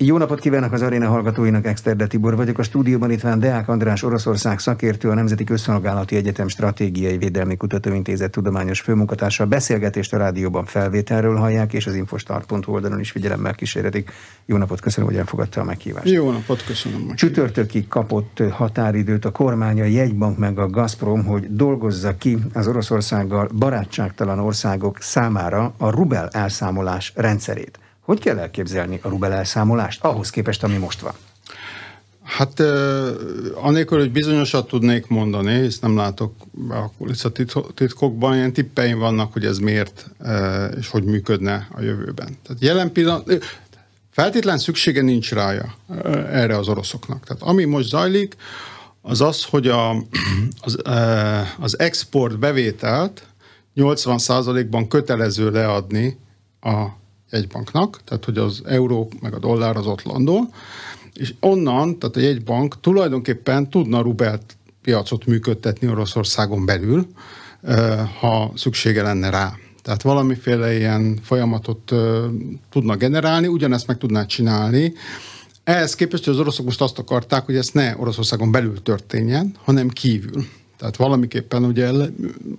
Jó napot kívánok az aréna hallgatóinak, Exterde Tibor vagyok. A stúdióban itt van Deák András Oroszország szakértő, a Nemzeti Közszolgálati Egyetem Stratégiai Védelmi Kutatóintézet tudományos főmunkatársa. A beszélgetést a rádióban felvételről hallják, és az infostart.hu oldalon is figyelemmel kísérletik. Jó napot, köszönöm, hogy elfogadta a meghívást. Jó napot, köszönöm. Csütörtökig kapott határidőt a kormány, a jegybank meg a Gazprom, hogy dolgozza ki az Oroszországgal barátságtalan országok számára a rubel elszámolás rendszerét. Hogy kell elképzelni a rubel elszámolást ahhoz képest, ami most van? Hát anélkül, hogy bizonyosat tudnék mondani, hisz nem látok a kulisszatitkokban, ilyen tippeim vannak, hogy ez miért és hogy működne a jövőben. Tehát jelen pillanat, feltétlen szüksége nincs rája erre az oroszoknak. Tehát ami most zajlik, az az, hogy a, az, az export bevételt 80%-ban kötelező leadni a jegybanknak, tehát hogy az euró meg a dollár az ott landol, és onnan, tehát a jegybank tulajdonképpen tudna rubelt piacot működtetni Oroszországon belül, ha szüksége lenne rá. Tehát valamiféle ilyen folyamatot tudna generálni, ugyanezt meg tudná csinálni. Ehhez képest, hogy az oroszok most azt akarták, hogy ezt ne Oroszországon belül történjen, hanem kívül. Tehát valamiképpen ugye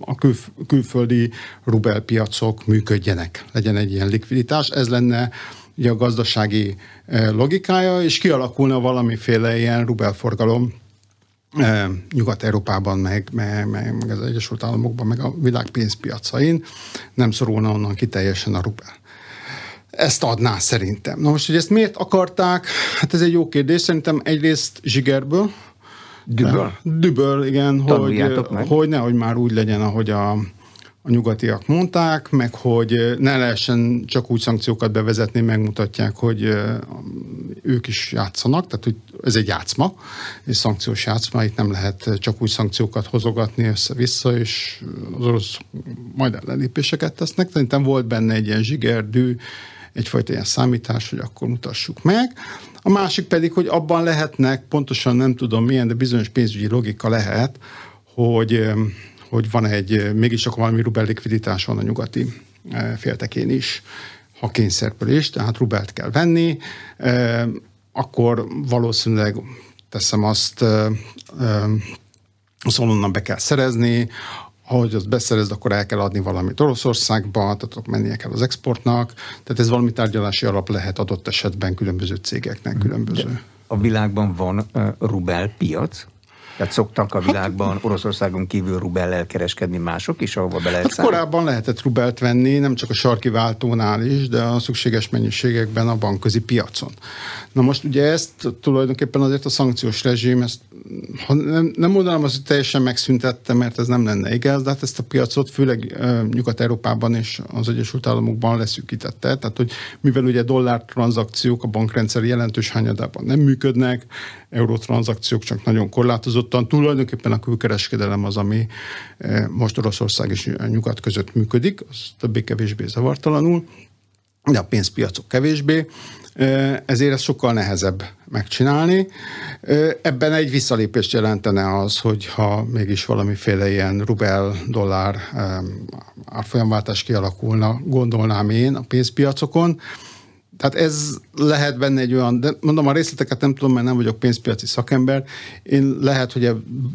a kül, külföldi rubelpiacok működjenek, legyen egy ilyen likviditás. Ez lenne ugye a gazdasági e, logikája, és kialakulna valamiféle ilyen rubelforgalom e, Nyugat-Európában, meg, meg, meg, meg az Egyesült Államokban, meg a világ pénzpiacain, nem szorulna onnan ki teljesen a rubel. Ezt adná szerintem. Na most, hogy ezt miért akarták? Hát ez egy jó kérdés. Szerintem egyrészt zsigerből, Düböl. Düböl, igen, hogy, meg. hogy nehogy már úgy legyen, ahogy a, a nyugatiak mondták, meg hogy ne lehessen csak úgy szankciókat bevezetni, megmutatják, hogy ők is játszanak, tehát hogy ez egy játszma, és szankciós játszma, itt nem lehet csak úgy szankciókat hozogatni össze-vissza, és az orosz majd ellenlépéseket tesznek. Szerintem volt benne egy ilyen zsigerdű, egyfajta ilyen számítás, hogy akkor mutassuk meg. A másik pedig, hogy abban lehetnek, pontosan nem tudom milyen, de bizonyos pénzügyi logika lehet, hogy, hogy van egy, mégiscsak valami rubel likviditás van a nyugati féltekén is, ha kényszerből is, tehát rubelt kell venni, akkor valószínűleg teszem azt, azt onnan be kell szerezni, ahogy azt beszerezd, akkor el kell adni valamit Oroszországba, tehát mennie kell az exportnak, tehát ez valami tárgyalási alap lehet adott esetben különböző cégeknek, különböző. De a világban van uh, rubel piac? Tehát szoktak a hát- világban Oroszországon kívül rubellel kereskedni mások is, ahova be lehet hát korábban lehetett rubelt venni, nem csak a sarki váltónál is, de a szükséges mennyiségekben a bankközi piacon. Na most ugye ezt tulajdonképpen azért a szankciós rezsim, ezt, ha nem, nem mondanám azt, hogy teljesen megszüntette, mert ez nem lenne igaz, de hát ezt a piacot főleg uh, Nyugat-Európában és az Egyesült Államokban leszűkítette. Tehát, hogy mivel ugye dollár tranzakciók a bankrendszer jelentős hányadában nem működnek, eurotranzakciók csak nagyon korlátozottan. Tulajdonképpen a külkereskedelem az, ami eh, most Oroszország és Nyugat között működik, az többé-kevésbé zavartalanul, de a pénzpiacok kevésbé, eh, ezért ez sokkal nehezebb megcsinálni. Eh, ebben egy visszalépést jelentene az, hogyha mégis valamiféle ilyen rubel-dollár árfolyamváltás kialakulna, gondolnám én a pénzpiacokon, tehát ez lehet benne egy olyan, de mondom, a részleteket nem tudom, mert nem vagyok pénzpiaci szakember. Én lehet, hogy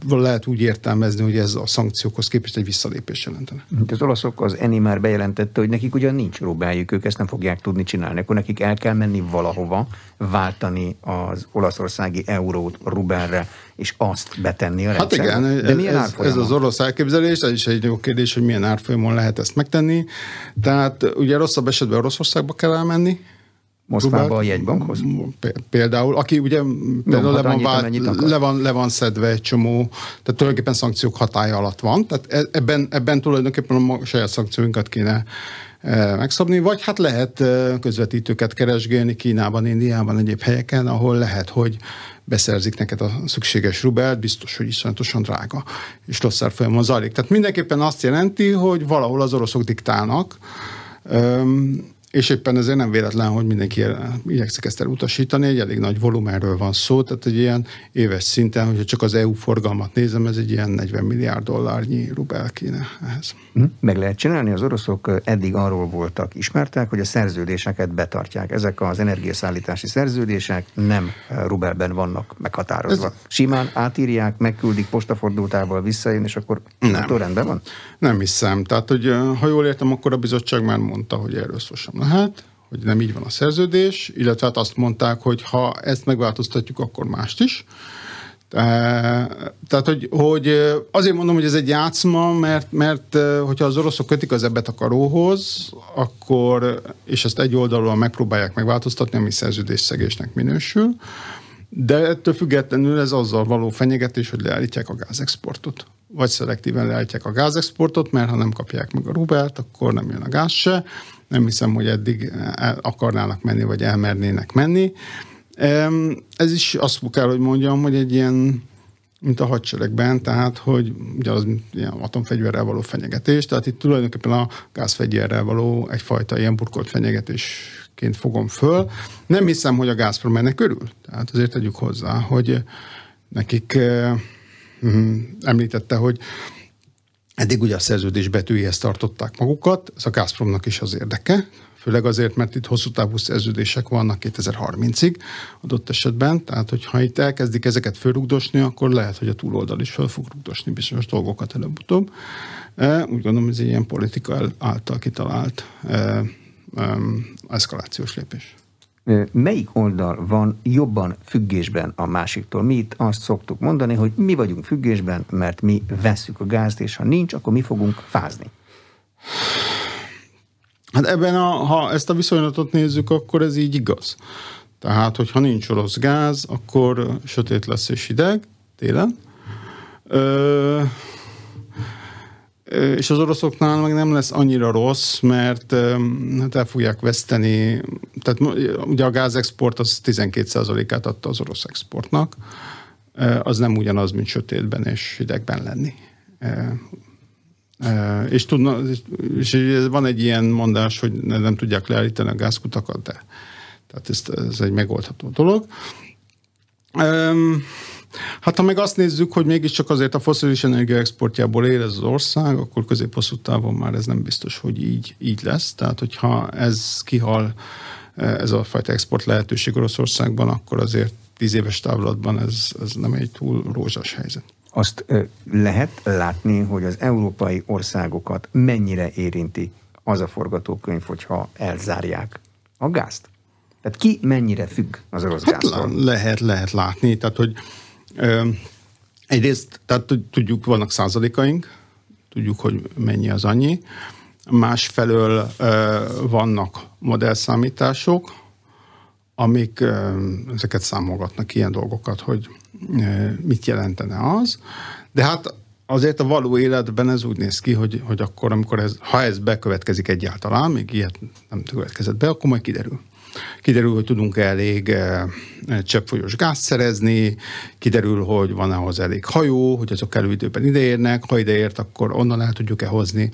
lehet úgy értelmezni, hogy ez a szankciókhoz képest egy visszalépés jelentene. Az olaszok, az Eni már bejelentette, hogy nekik ugyan nincs rubájuk, ők ezt nem fogják tudni csinálni. Akkor nekik el kell menni valahova, váltani az olaszországi eurót rubelre, és azt betenni a rendszerbe. Hát igen, De milyen ez, ez az orosz elképzelés, ez is egy jó kérdés, hogy milyen árfolyamon lehet ezt megtenni. Tehát ugye rosszabb esetben Oroszországba kell elmenni, Moszkvába a jegybankhoz? Például, aki ugye például le, van vált, le, van, le van szedve egy csomó, tehát tulajdonképpen szankciók hatája alatt van, tehát e- ebben, ebben tulajdonképpen a saját szankcióinkat kéne e, megszabni, vagy hát lehet e, közvetítőket keresgélni Kínában, Indiában, egyéb helyeken, ahol lehet, hogy beszerzik neked a szükséges rubelt, biztos, hogy iszonyatosan drága, és rossz folyamon zajlik. Tehát mindenképpen azt jelenti, hogy valahol az oroszok diktálnak, és éppen ezért nem véletlen, hogy mindenki igyekszik ezt elutasítani, egy elég nagy volumenről van szó, tehát egy ilyen éves szinten, hogyha csak az EU forgalmat nézem, ez egy ilyen 40 milliárd dollárnyi rubel kéne ehhez. Mhm. Meg lehet csinálni, az oroszok eddig arról voltak ismertek, hogy a szerződéseket betartják. Ezek az energiaszállítási szerződések nem rubelben vannak meghatározva. Ez... Simán átírják, megküldik postafordultával visszajön, és akkor nem. rendben van? Nem hiszem. Tehát, hogy ha jól értem, akkor a bizottság már mondta, hogy erről szó sem lehet, hogy nem így van a szerződés, illetve hát azt mondták, hogy ha ezt megváltoztatjuk, akkor mást is. Tehát, hogy, hogy azért mondom, hogy ez egy játszma, mert, mert hogyha az oroszok kötik az ebbet a karóhoz, akkor, és ezt egy oldalról megpróbálják megváltoztatni, ami szerződésszegésnek minősül, de ettől függetlenül ez azzal való fenyegetés, hogy leállítják a gázexportot. Vagy szelektíven leállítják a gázexportot, mert ha nem kapják meg a rubelt, akkor nem jön a gáz se. Nem hiszem, hogy eddig akarnának menni, vagy elmernének menni. Ez is azt kell, hogy mondjam, hogy egy ilyen, mint a hadseregben, tehát, hogy ugye az ilyen atomfegyverrel való fenyegetés, tehát itt tulajdonképpen a gázfegyverrel való egyfajta ilyen burkolt fenyegetésként fogom föl. Nem hiszem, hogy a Gazprom ennek körül. Tehát azért tegyük hozzá, hogy nekik hm, említette, hogy eddig ugye a szerződés betűjéhez tartották magukat, ez a Gazpromnak is az érdeke, főleg azért, mert itt hosszú távú szerződések vannak 2030-ig adott esetben, tehát hogyha itt elkezdik ezeket fölrugdosni, akkor lehet, hogy a túloldal is fel fog rugdosni bizonyos dolgokat előbb-utóbb. E, úgy gondolom, ez egy ilyen politika által kitalált e, eszkalációs lépés. Melyik oldal van jobban függésben a másiktól? Mi itt azt szoktuk mondani, hogy mi vagyunk függésben, mert mi vesszük a gázt, és ha nincs, akkor mi fogunk fázni. Hát ebben, a, ha ezt a viszonylatot nézzük, akkor ez így igaz. Tehát, hogyha nincs orosz gáz, akkor sötét lesz és hideg télen. Ö, és az oroszoknál meg nem lesz annyira rossz, mert hát el fogják veszteni, tehát ugye a gázexport az 12%-át adta az orosz exportnak, az nem ugyanaz, mint sötétben és hidegben lenni. És, tudna, és van egy ilyen mondás, hogy nem tudják leállítani a gázkutakat, de tehát ez, ez egy megoldható dolog. Hát ha meg azt nézzük, hogy mégiscsak azért a foszilis energia exportjából él ez az ország, akkor közép-hosszú távon már ez nem biztos, hogy így, így lesz. Tehát, hogyha ez kihal, ez a fajta export lehetőség Oroszországban, akkor azért tíz éves távlatban ez, ez nem egy túl rózsas helyzet. Azt lehet látni, hogy az európai országokat mennyire érinti az a forgatókönyv, hogyha elzárják a gázt? Tehát ki mennyire függ az orosz hát gáztól? Lehet, lehet látni. Tehát, hogy egyrészt, tehát tudjuk, vannak százalékaink, tudjuk, hogy mennyi az annyi. Másfelől vannak modellszámítások, amik ezeket számolgatnak ilyen dolgokat, hogy mit jelentene az. De hát azért a való életben ez úgy néz ki, hogy, hogy akkor, amikor ez, ha ez bekövetkezik egyáltalán, még ilyet nem következett be, akkor majd kiderül. Kiderül, hogy tudunk elég e, cseppfolyós gáz szerezni, kiderül, hogy van ahhoz elég hajó, hogy azok elő időben ideérnek, ha ideért, akkor onnan el tudjuk-e hozni,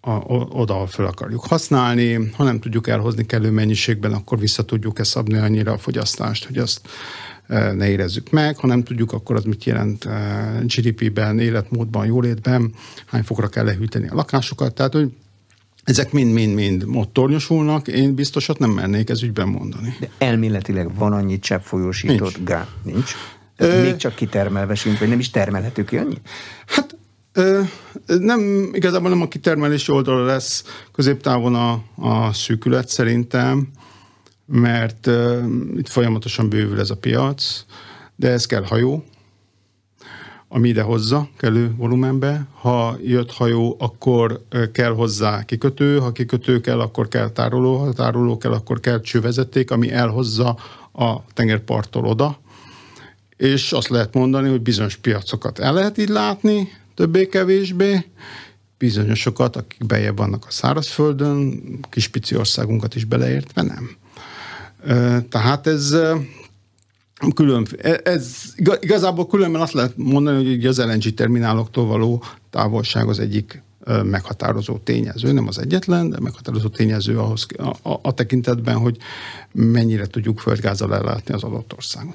a, oda fel akarjuk használni, ha nem tudjuk elhozni kellő mennyiségben, akkor vissza tudjuk-e szabni annyira a fogyasztást, hogy azt ne érezzük meg, ha nem tudjuk, akkor az mit jelent GDP-ben, életmódban, jólétben, hány fokra kell lehűteni a lakásokat, tehát hogy ezek mind-mind-mind ott tornyosulnak, én biztosat nem mernék ez ügyben mondani. De elméletileg van annyi cseppfolyósított Nincs. gáz? Nincs. Ö... Még csak kitermelve sincs, vagy nem is termelhető ki annyi? Hát nem, igazából nem a kitermelési oldalra lesz középtávon a, a szűkület szerintem mert uh, itt folyamatosan bővül ez a piac, de ez kell hajó, ami ide hozza kellő volumenbe. Ha jött hajó, akkor kell hozzá kikötő, ha kikötő kell, akkor kell tároló, ha tároló kell, akkor kell csővezeték, ami elhozza a tengerparttól oda. És azt lehet mondani, hogy bizonyos piacokat el lehet így látni, többé-kevésbé, bizonyosokat, akik bejebb vannak a szárazföldön, kis pici országunkat is beleértve, nem. Tehát ez külön, e, ez igazából különben azt lehet mondani, hogy az LNG termináloktól való távolság az egyik meghatározó tényező, nem az egyetlen, de meghatározó tényező ahhoz a, a, a tekintetben, hogy mennyire tudjuk földgázzal ellátni az adott országon.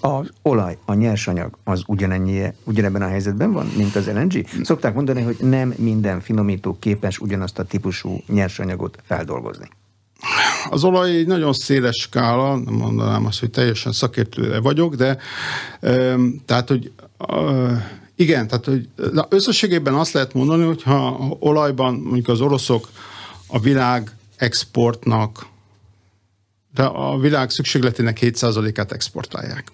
Az olaj, a nyersanyag az ugyanennyi, ugyanebben a helyzetben van, mint az LNG? Szokták mondani, hogy nem minden finomító képes ugyanazt a típusú nyersanyagot feldolgozni. Az olaj egy nagyon széles skála, nem mondanám azt, hogy teljesen szakértőre vagyok, de tehát, hogy igen, tehát hogy összességében azt lehet mondani, hogy ha olajban mondjuk az oroszok a világ exportnak, de a világ szükségletének 7%-át exportálják.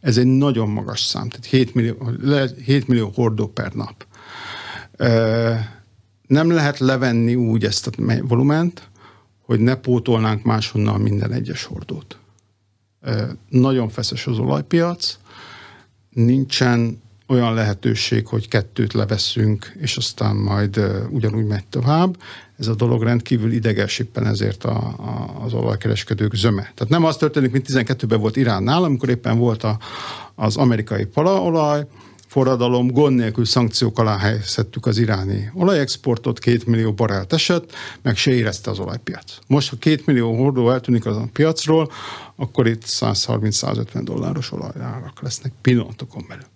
Ez egy nagyon magas szám, tehát 7 millió, 7 millió hordó per nap. Nem lehet levenni úgy ezt a volument, hogy ne pótolnánk máshonnan minden egyes hordót. Nagyon feszes az olajpiac, nincsen olyan lehetőség, hogy kettőt leveszünk, és aztán majd ugyanúgy megy tovább. Ez a dolog rendkívül ideges éppen ezért a, a, az olajkereskedők zöme. Tehát nem az történik, mint 12-ben volt Iránnál, amikor éppen volt a, az amerikai palaolaj, forradalom, gond nélkül szankciók alá helyezhettük az iráni olajexportot, két millió barelt esett, meg se érezte az olajpiac. Most, ha két millió hordó eltűnik az a piacról, akkor itt 130-150 dolláros olajárak lesznek pillanatokon belül.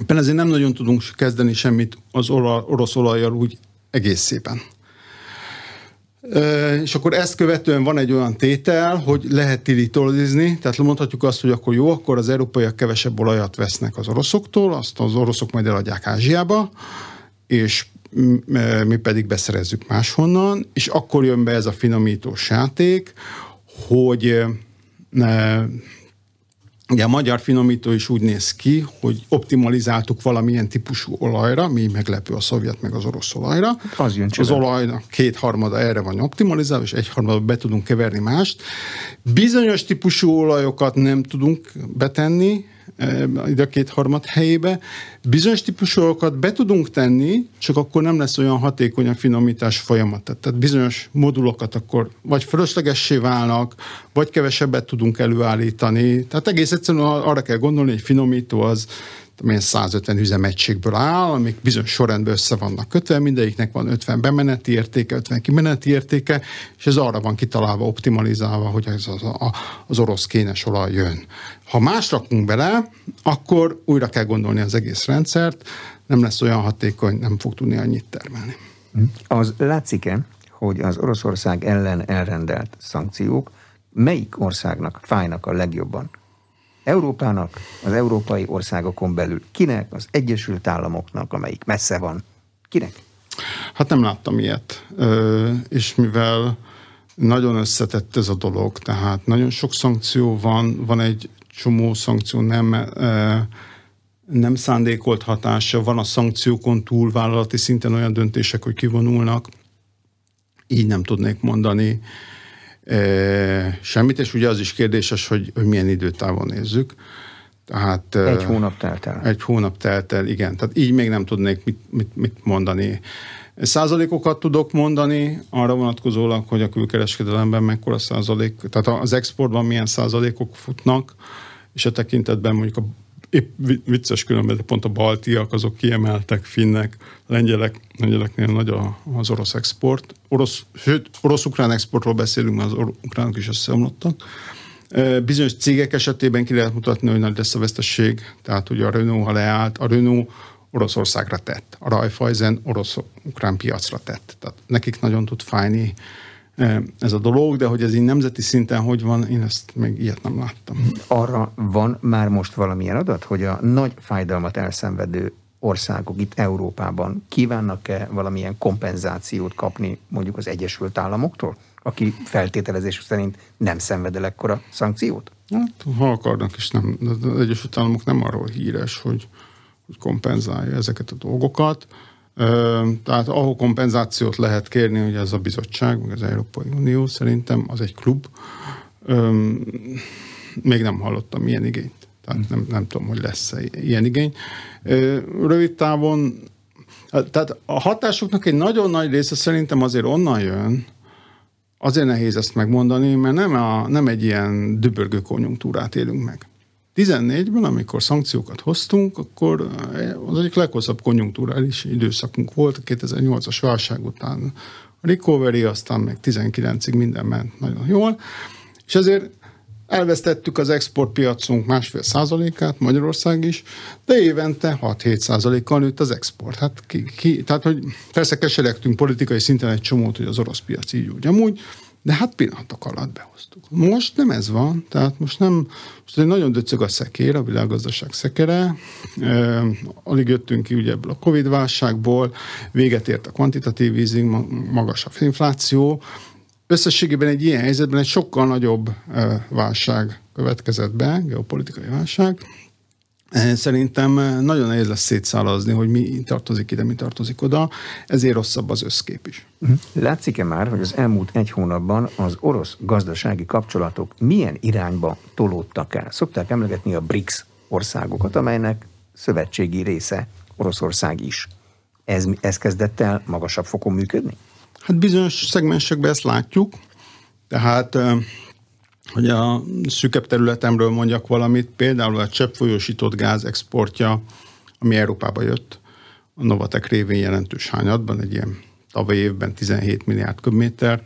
Éppen ezért nem nagyon tudunk kezdeni semmit az orosz olajjal úgy egész szépen. És akkor ezt követően van egy olyan tétel, hogy lehet tilitolizni, tehát mondhatjuk azt, hogy akkor jó, akkor az európaiak kevesebb olajat vesznek az oroszoktól, azt az oroszok majd eladják Ázsiába, és mi pedig beszerezzük máshonnan, és akkor jön be ez a finomítós játék, hogy Ugye a magyar finomító is úgy néz ki, hogy optimalizáltuk valamilyen típusú olajra, mi meglepő a szovjet meg az orosz olajra. Az, jön az olajnak kétharmada erre van optimalizálva, és egyharmada be tudunk keverni mást. Bizonyos típusú olajokat nem tudunk betenni, a kétharmad helyébe. Bizonyos típusokat be tudunk tenni, csak akkor nem lesz olyan hatékony a finomítás folyamat. Tehát bizonyos modulokat akkor vagy fölöslegessé válnak, vagy kevesebbet tudunk előállítani. Tehát egész egyszerűen arra kell gondolni, hogy finomító az milyen 150 üzemegységből áll, amik bizonyos sorrendben össze vannak kötve, mindegyiknek van 50 bemeneti értéke, 50 kimeneti értéke, és ez arra van kitalálva, optimalizálva, hogy ez az, a, az orosz kénes olaj jön. Ha más rakunk bele, akkor újra kell gondolni az egész rendszert, nem lesz olyan hatékony, nem fog tudni annyit termelni. Az látszik-e, hogy az Oroszország ellen elrendelt szankciók melyik országnak fájnak a legjobban? Európának, az európai országokon belül. Kinek? Az Egyesült Államoknak, amelyik messze van. Kinek? Hát nem láttam ilyet. Ö, és mivel nagyon összetett ez a dolog, tehát nagyon sok szankció van, van egy csomó szankció nem, ö, nem szándékolt hatása, van a szankciókon túl vállalati szinten olyan döntések, hogy kivonulnak, így nem tudnék mondani semmit, és ugye az is kérdéses, hogy, hogy milyen időtávon nézzük. Tehát, egy hónap telt el. Egy hónap telt el, igen. Tehát így még nem tudnék mit, mit, mit mondani. Százalékokat tudok mondani, arra vonatkozólag, hogy a külkereskedelemben mekkora százalék, tehát az exportban milyen százalékok futnak, és a tekintetben mondjuk a épp vicces különben, de pont a baltiak, azok kiemeltek, finnek, lengyelek, lengyeleknél nagy a, az orosz export. Orosz, sőt, orosz-ukrán exportról beszélünk, mert az ukránok is összeomlottak. Bizonyos cégek esetében ki lehet mutatni, hogy nagy lesz a vesztesség, tehát ugye a Renault, ha leállt, a Renault Oroszországra tett, a Raiffeisen orosz-ukrán piacra tett. Tehát nekik nagyon tud fájni ez a dolog, de hogy ez így nemzeti szinten hogy van, én ezt még ilyet nem láttam. Arra van már most valamilyen adat, hogy a nagy fájdalmat elszenvedő országok itt Európában kívánnak-e valamilyen kompenzációt kapni mondjuk az Egyesült Államoktól, aki feltételezés szerint nem szenved el ekkora szankciót? Hát, ha akarnak is, nem. Az Egyesült Államok nem arról híres, hogy, hogy kompenzálja ezeket a dolgokat. Tehát ahol kompenzációt lehet kérni, hogy ez a bizottság, meg az Európai Unió szerintem az egy klub. Még nem hallottam ilyen igényt. Tehát nem, nem tudom, hogy lesz-e ilyen igény. Rövid távon, tehát a hatásoknak egy nagyon nagy része szerintem azért onnan jön, azért nehéz ezt megmondani, mert nem, a, nem egy ilyen dübörgő konjunktúrát élünk meg. 14-ben, amikor szankciókat hoztunk, akkor az egyik leghosszabb konjunktúrális időszakunk volt, a 2008-as válság után a recovery, aztán meg 19-ig minden ment nagyon jól, és ezért elvesztettük az exportpiacunk másfél százalékát, Magyarország is, de évente 6-7 százalékkal nőtt az export. Hát ki, ki, tehát, hogy persze keseregtünk politikai szinten egy csomót, hogy az orosz piac így úgy amúgy, de hát pillanatok alatt behoztuk. Most nem ez van, tehát most nem, most egy nagyon döcög a szekér, a világgazdaság szekere, e, alig jöttünk ki ugye ebből a Covid válságból, véget ért a kvantitatív easing, magas infláció, összességében egy ilyen helyzetben egy sokkal nagyobb válság következett be, geopolitikai válság, Szerintem nagyon nehéz lesz szétszálazni, hogy mi tartozik ide, mi tartozik oda, ezért rosszabb az összkép is. Mhm. Látszik-e már, hogy az elmúlt egy hónapban az orosz gazdasági kapcsolatok milyen irányba tolódtak el? Szokták emlegetni a BRICS országokat, amelynek szövetségi része Oroszország is. Ez, ez kezdett el magasabb fokon működni? Hát bizonyos szegmensekben ezt látjuk, tehát hogy a szűkebb területemről mondjak valamit, például a cseppfolyósított gáz exportja, ami Európába jött, a Novatek révén jelentős hányadban, egy ilyen tavaly évben 17 milliárd köbméter,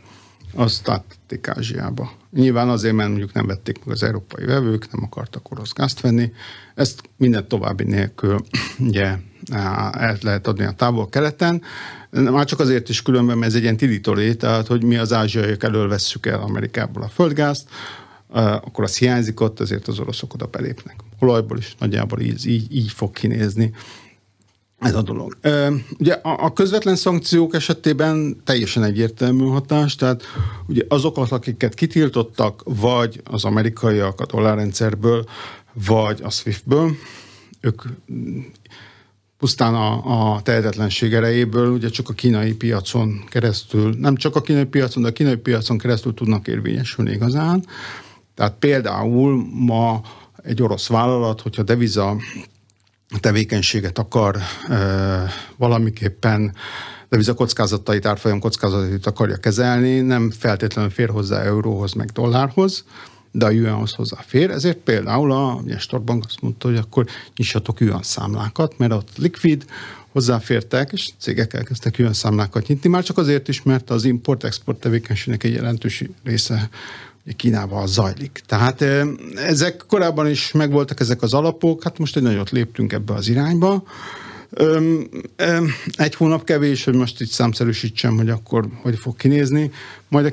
azt áttették Ázsiába. Nyilván azért, mert mondjuk nem vették meg az európai vevők, nem akartak orosz gázt venni. Ezt minden további nélkül ugye el lehet adni a távol-keleten. Már csak azért is különben, ez egy ilyen tilitolé, tehát hogy mi az ázsiaiak elől vesszük el Amerikából a földgázt, akkor az hiányzik ott, ezért az oroszok oda belépnek. Olajból is nagyjából így, így, így fog kinézni ez a dolog. Ugye a közvetlen szankciók esetében teljesen egyértelmű hatás, tehát ugye azokat, akiket kitiltottak, vagy az amerikaiak a dollárrendszerből, vagy a SWIFT-ből, ők pusztán a, a tehetetlenség erejéből ugye csak a kínai piacon keresztül, nem csak a kínai piacon, de a kínai piacon keresztül tudnak érvényesülni igazán. Tehát például ma egy orosz vállalat, hogyha deviza tevékenységet akar e, valamiképpen deviza kockázatait, árfolyam kockázatait akarja kezelni, nem feltétlenül fér hozzá euróhoz, meg dollárhoz, de a yuanhoz hozzáfér, ezért például a Nestor Bank azt mondta, hogy akkor nyissatok yuan számlákat, mert ott likvid, hozzáfértek, és cégek elkezdtek yuan számlákat nyitni, már csak azért is, mert az import-export tevékenységnek egy jelentős része Kínával zajlik. Tehát ezek korábban is megvoltak ezek az alapok, hát most egy nagyot léptünk ebbe az irányba. Egy hónap kevés, hogy most itt számszerűsítsem, hogy akkor hogy fog kinézni. Majd a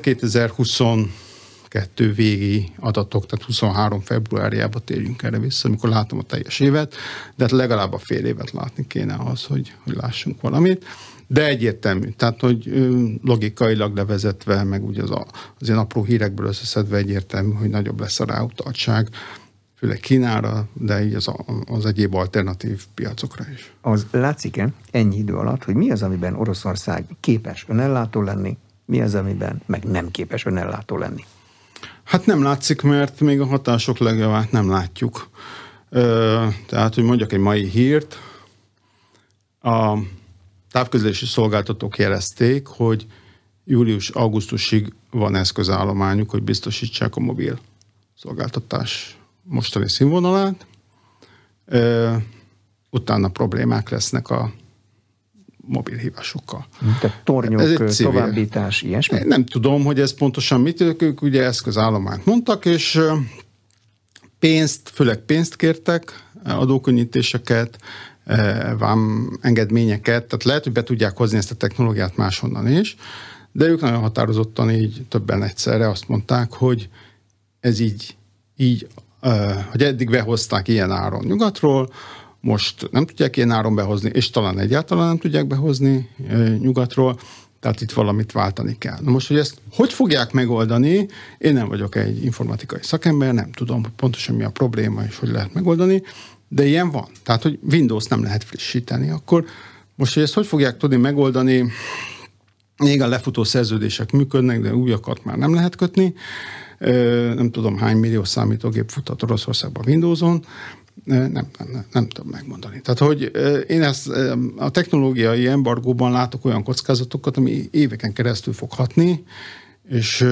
2022 végi adatok, tehát 23 februárjába térjünk erre vissza, amikor látom a teljes évet, de hát legalább a fél évet látni kéne az, hogy, hogy lássunk valamit. De egyértelmű, tehát hogy logikailag levezetve, meg ugye az, a, az ilyen apró hírekből összeszedve egyértelmű, hogy nagyobb lesz a ráutaltság, főleg Kínára, de így az, az egyéb alternatív piacokra is. Az látszik-e ennyi idő alatt, hogy mi az, amiben Oroszország képes önellátó lenni, mi az, amiben meg nem képes önellátó lenni? Hát nem látszik, mert még a hatások legjavát nem látjuk. Tehát, hogy mondjak egy mai hírt, a távközlési szolgáltatók jelezték, hogy július-augusztusig van eszközállományuk, hogy biztosítsák a mobil szolgáltatás mostani színvonalát. Utána problémák lesznek a mobil hívásokkal. Tehát tornyok, ez egy továbbítás, ilyesmi? Nem tudom, hogy ez pontosan mit, ők ugye eszközállományt mondtak, és pénzt, főleg pénzt kértek, adókönnyítéseket, vám engedményeket, tehát lehet, hogy be tudják hozni ezt a technológiát máshonnan is, de ők nagyon határozottan így többen egyszerre azt mondták, hogy ez így, így hogy eddig behozták ilyen áron nyugatról, most nem tudják ilyen áron behozni, és talán egyáltalán nem tudják behozni nyugatról, tehát itt valamit váltani kell. Na most, hogy ezt hogy fogják megoldani, én nem vagyok egy informatikai szakember, nem tudom pontosan mi a probléma és hogy lehet megoldani, de ilyen van. Tehát, hogy Windows nem lehet frissíteni. Akkor most, hogy ezt hogy fogják tudni megoldani, még a lefutó szerződések működnek, de újakat már nem lehet kötni. Nem tudom, hány millió számítógép futat Oroszországban Windowson, nem, nem, nem, tudom megmondani. Tehát, hogy én ezt a technológiai embargóban látok olyan kockázatokat, ami éveken keresztül fog hatni, és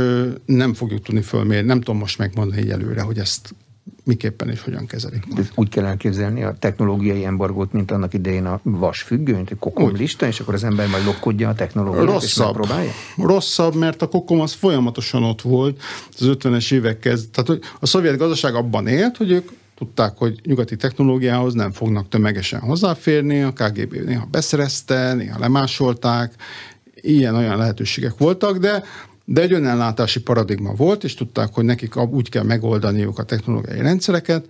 nem fogjuk tudni fölmérni. Nem tudom most megmondani egy előre, hogy ezt miképpen és hogyan kezelik. Majd. Úgy kell elképzelni a technológiai embargót, mint annak idején a vasfüggönyt, a kokom úgy. lista, és akkor az ember majd lopkodja a technológiát, Rosszabb. és megpróbálja? Rosszabb, mert a kokom az folyamatosan ott volt az 50-es évek kezd. Tehát a szovjet gazdaság abban élt, hogy ők tudták, hogy nyugati technológiához nem fognak tömegesen hozzáférni, a KGB néha beszerezte, néha lemásolták, ilyen-olyan lehetőségek voltak, de de egy önellátási paradigma volt, és tudták, hogy nekik úgy kell megoldaniuk a technológiai rendszereket,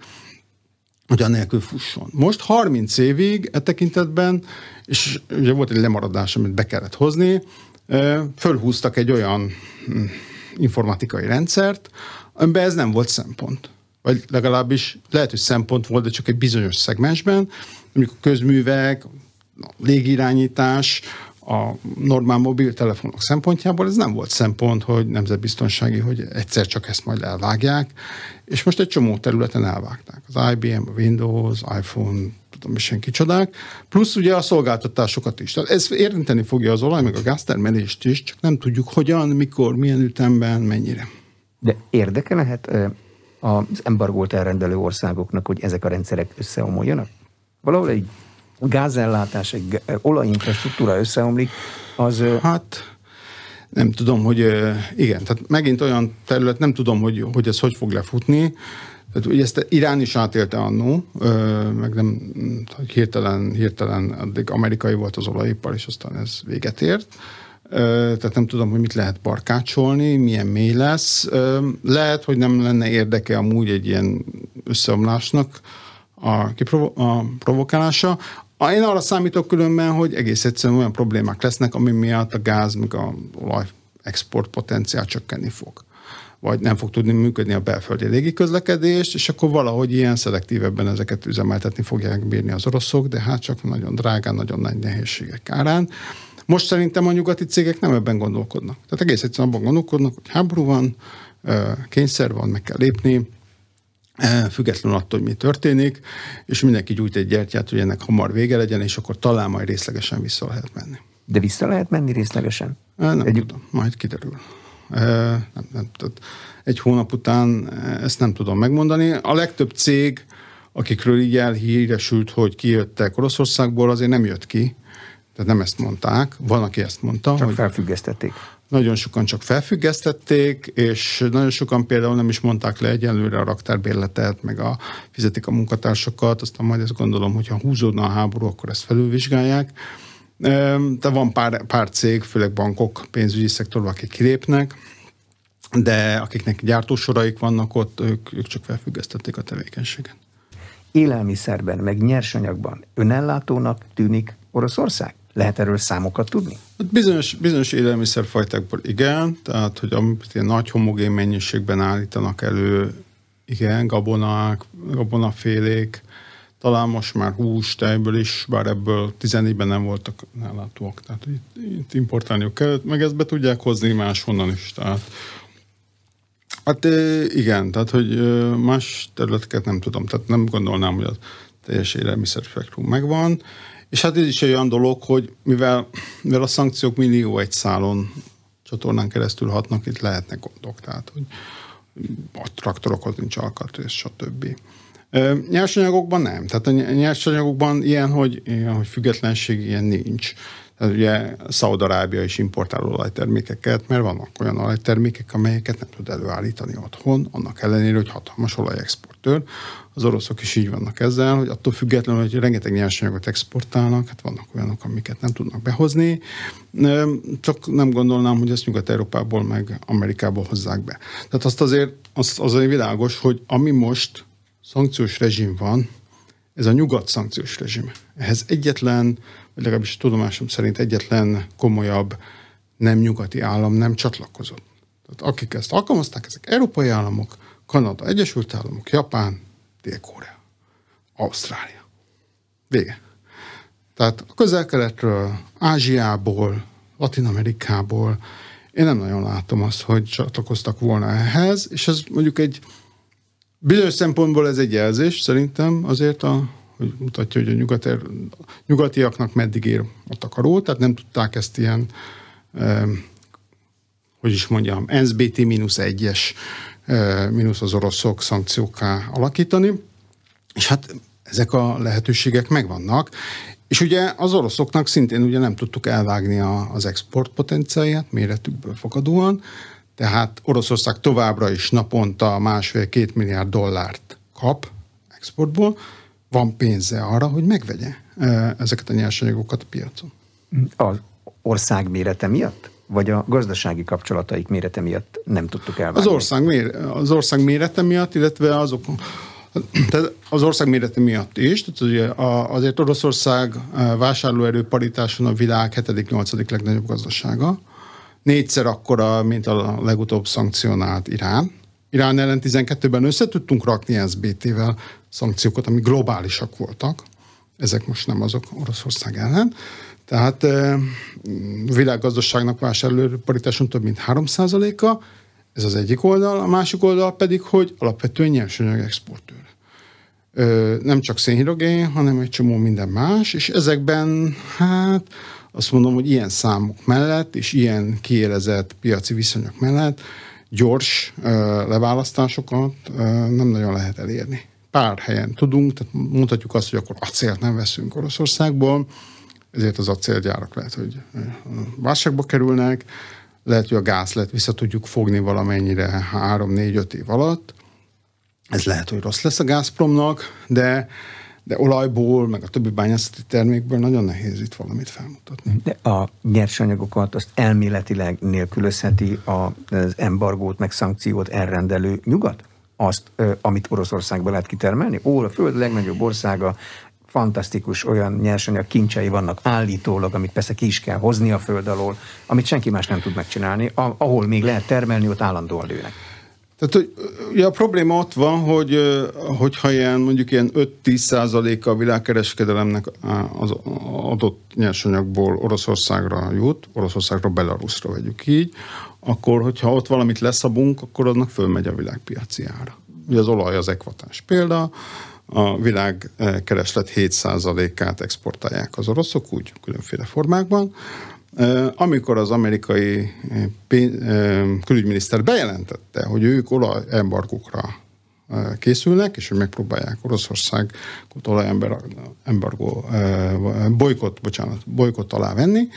hogy anélkül fusson. Most 30 évig e tekintetben, és ugye volt egy lemaradás, amit be kellett hozni, fölhúztak egy olyan hm, informatikai rendszert, amiben ez nem volt szempont. Vagy legalábbis lehet, hogy szempont volt, de csak egy bizonyos szegmensben, mondjuk közművek, a légirányítás, a normál mobiltelefonok szempontjából ez nem volt szempont, hogy nemzetbiztonsági, hogy egyszer csak ezt majd elvágják, és most egy csomó területen elvágták. Az IBM, a Windows, iPhone, tudom senki csodák, plusz ugye a szolgáltatásokat is. Tehát ez érinteni fogja az olaj, meg a gáztermelést is, csak nem tudjuk hogyan, mikor, milyen ütemben, mennyire. De érdeke lehet az embargót elrendelő országoknak, hogy ezek a rendszerek összeomoljanak? Valahol egy gázellátás, egy olajinfrastruktúra összeomlik, az... Hát nem tudom, hogy igen, tehát megint olyan terület, nem tudom, hogy, hogy ez hogy fog lefutni. Tehát ugye ezt Irán is átélte annó, meg nem, hirtelen, hirtelen addig amerikai volt az olajipar, és aztán ez véget ért. Tehát nem tudom, hogy mit lehet barkácsolni, milyen mély lesz. Lehet, hogy nem lenne érdeke amúgy egy ilyen összeomlásnak a, kiprovo- a provokálása. Én arra számítok különben, hogy egész egyszerűen olyan problémák lesznek, ami miatt a gáz, meg a olaj export potenciál csökkenni fog vagy nem fog tudni működni a belföldi légiközlekedés, és akkor valahogy ilyen szelektívebben ezeket üzemeltetni fogják bírni az oroszok, de hát csak nagyon drágán, nagyon nagy nehézségek árán. Most szerintem a nyugati cégek nem ebben gondolkodnak. Tehát egész egyszerűen abban gondolkodnak, hogy háború van, kényszer van, meg kell lépni, függetlenül attól, hogy mi történik, és mindenki gyújt egy gyertyát, hogy ennek hamar vége legyen, és akkor talán majd részlegesen vissza lehet menni. De vissza lehet menni részlegesen? Nem egy... tudom, majd kiderül. Nem, nem, tehát egy hónap után ezt nem tudom megmondani. A legtöbb cég, akikről így elhíresült, hogy kijöttek Oroszországból, azért nem jött ki. Tehát nem ezt mondták. Van, aki ezt mondta. Csak hogy felfüggesztették. Nagyon sokan csak felfüggesztették, és nagyon sokan például nem is mondták le egyenlőre a raktárbérletet, meg a, fizetik a munkatársakat, aztán majd ezt gondolom, hogy ha húzódna a háború, akkor ezt felülvizsgálják. De van pár, pár cég, főleg bankok, pénzügyi szektorban, akik kilépnek, de akiknek gyártósoraik vannak ott, ők, ők csak felfüggesztették a tevékenységet. Élelmiszerben, meg nyersanyagban önellátónak tűnik Oroszország? Lehet erről számokat tudni? Hát bizonyos, bizonyos élelmiszerfajtákból igen, tehát hogy amit ilyen nagy homogén mennyiségben állítanak elő, igen, gabonák, gabonafélék, talán most már hús, tejből is, bár ebből 14-ben nem voltak ellátóak, tehát itt, itt importálniuk kellett, meg ezt be tudják hozni máshonnan is, tehát Hát igen, tehát hogy más területeket nem tudom, tehát nem gondolnám, hogy a teljes élelmiszerspektrum megvan. És hát ez is egy olyan dolog, hogy mivel, mivel a szankciók millió egy szálon csatornán keresztül hatnak, itt lehetnek gondok, tehát hogy a traktorokhoz nincs alkatrész, stb. Nyersanyagokban nem. Tehát a nyersanyagokban ilyen, hogy, ilyen, hogy függetlenség ilyen nincs. Tehát ugye Szaudarábia is importál olajtermékeket, mert vannak olyan olajtermékek, amelyeket nem tud előállítani otthon, annak ellenére, hogy hatalmas olajexportőr. Az oroszok is így vannak ezzel, hogy attól függetlenül, hogy rengeteg nyersanyagot exportálnak, hát vannak olyanok, amiket nem tudnak behozni, csak nem gondolnám, hogy ezt Nyugat-Európából meg Amerikából hozzák be. Tehát azt azért, az, az azért világos, hogy ami most szankciós rezsim van, ez a nyugat szankciós rezsim. Ehhez egyetlen vagy legalábbis tudomásom szerint egyetlen komolyabb nem nyugati állam nem csatlakozott. Tehát akik ezt alkalmazták, ezek európai államok, Kanada, Egyesült Államok, Japán, Dél-Korea, Ausztrália. Vége. Tehát a közel-keletről, Ázsiából, Latin-Amerikából én nem nagyon látom azt, hogy csatlakoztak volna ehhez, és ez mondjuk egy bizonyos szempontból ez egy jelzés szerintem azért a hogy mutatja, hogy a nyugat, nyugatiaknak meddig ér a takaró, tehát nem tudták ezt ilyen, eh, hogy is mondjam, NSBT-1-es mínusz az oroszok szankciókká alakítani, és hát ezek a lehetőségek megvannak, és ugye az oroszoknak szintén ugye nem tudtuk elvágni a, az export potenciáját méretükből fakadóan, tehát Oroszország továbbra is naponta másfél-két milliárd dollárt kap exportból, van pénze arra, hogy megvegye ezeket a nyersanyagokat a piacon. Az ország mérete miatt? Vagy a gazdasági kapcsolataik mérete miatt nem tudtuk elvágni? Az ország, mér, az ország mérete miatt, illetve azok tehát az ország mérete miatt is, tehát ugye azért Oroszország vásárlóerő paritáson a világ 7.-8. legnagyobb gazdasága, négyszer akkora, mint a legutóbb szankcionált Irán. Irán ellen 12-ben össze tudtunk rakni SBT-vel szankciókat, ami globálisak voltak. Ezek most nem azok Oroszország ellen. Tehát e, világgazdaságnak vásárló paritáson több mint 3 a ez az egyik oldal, a másik oldal pedig, hogy alapvetően nyersanyag exportőr. Nem csak szénhidrogén, hanem egy csomó minden más, és ezekben, hát azt mondom, hogy ilyen számok mellett, és ilyen kiélezett piaci viszonyok mellett gyors leválasztásokat nem nagyon lehet elérni. Pár helyen tudunk, tehát mondhatjuk azt, hogy akkor acélt nem veszünk Oroszországból, ezért az acélgyárak lehet, hogy válságba kerülnek, lehet, hogy a gázlet vissza tudjuk fogni valamennyire 3-4-5 év alatt. Ez lehet, hogy rossz lesz a Gazpromnak, de de olajból, meg a többi bányászati termékből nagyon nehéz itt valamit felmutatni. De a nyersanyagokat azt elméletileg nélkülözheti az embargót, meg szankciót elrendelő nyugat? Azt, amit Oroszországban lehet kitermelni? Ó, a föld legnagyobb országa, fantasztikus olyan nyersanyag kincsei vannak állítólag, amit persze ki is kell hozni a föld alól, amit senki más nem tud megcsinálni, ahol még lehet termelni, ott állandóan lőnek. Tehát hogy, a probléma ott van, hogy hogyha ilyen mondjuk ilyen 5-10 százaléka a világkereskedelemnek az adott nyersanyagból Oroszországra jut, Oroszországra, Belarusra vegyük így, akkor hogyha ott valamit leszabunk, akkor annak fölmegy a világpiaci ára. Ugye az olaj az ekvatás példa, a világ eh, kereslet 7%-át exportálják az oroszok, úgy különféle formákban. Amikor az amerikai külügyminiszter bejelentette, hogy ők olajembargókra készülnek, és hogy megpróbálják Oroszország olajembargó, bolykott, bocsánat, bolykott alá venni,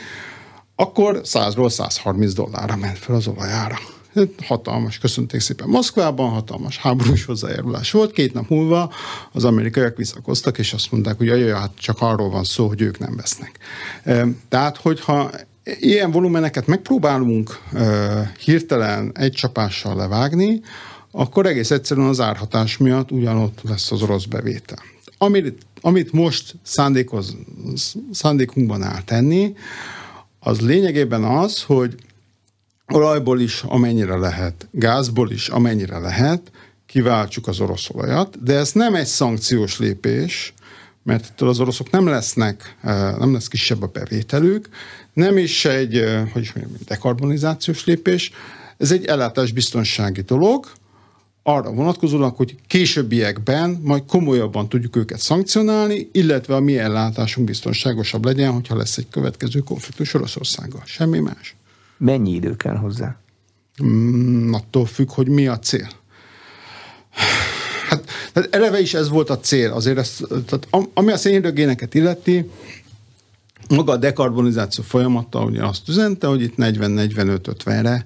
akkor 100-ról 130 dollárra ment fel az olajára hatalmas, köszönték szépen Moszkvában, hatalmas háborús hozzájárulás volt. Két nap múlva az amerikaiak visszakoztak, és azt mondták, hogy jaj, hát csak arról van szó, hogy ők nem vesznek. Tehát, hogyha ilyen volumeneket megpróbálunk hirtelen egy csapással levágni, akkor egész egyszerűen az árhatás miatt ugyanott lesz az orosz bevétel. Amit, amit most szándékoz, szándékunkban áll tenni, az lényegében az, hogy olajból is amennyire lehet, gázból is amennyire lehet, kiváltsuk az orosz olajat, de ez nem egy szankciós lépés, mert ettől az oroszok nem lesznek, nem lesz kisebb a bevételük, nem is egy, hogy is mondjam, dekarbonizációs lépés, ez egy ellátásbiztonsági dolog, arra vonatkozólag, hogy későbbiekben majd komolyabban tudjuk őket szankcionálni, illetve a mi ellátásunk biztonságosabb legyen, hogyha lesz egy következő konfliktus Oroszországgal. Semmi más. Mennyi idő kell hozzá? Mm, attól függ, hogy mi a cél. Hát, tehát eleve is ez volt a cél. Azért ez, tehát ami a szénhidrogéneket illeti, maga a dekarbonizáció folyamata ugye azt üzente, hogy itt 40-45-50-re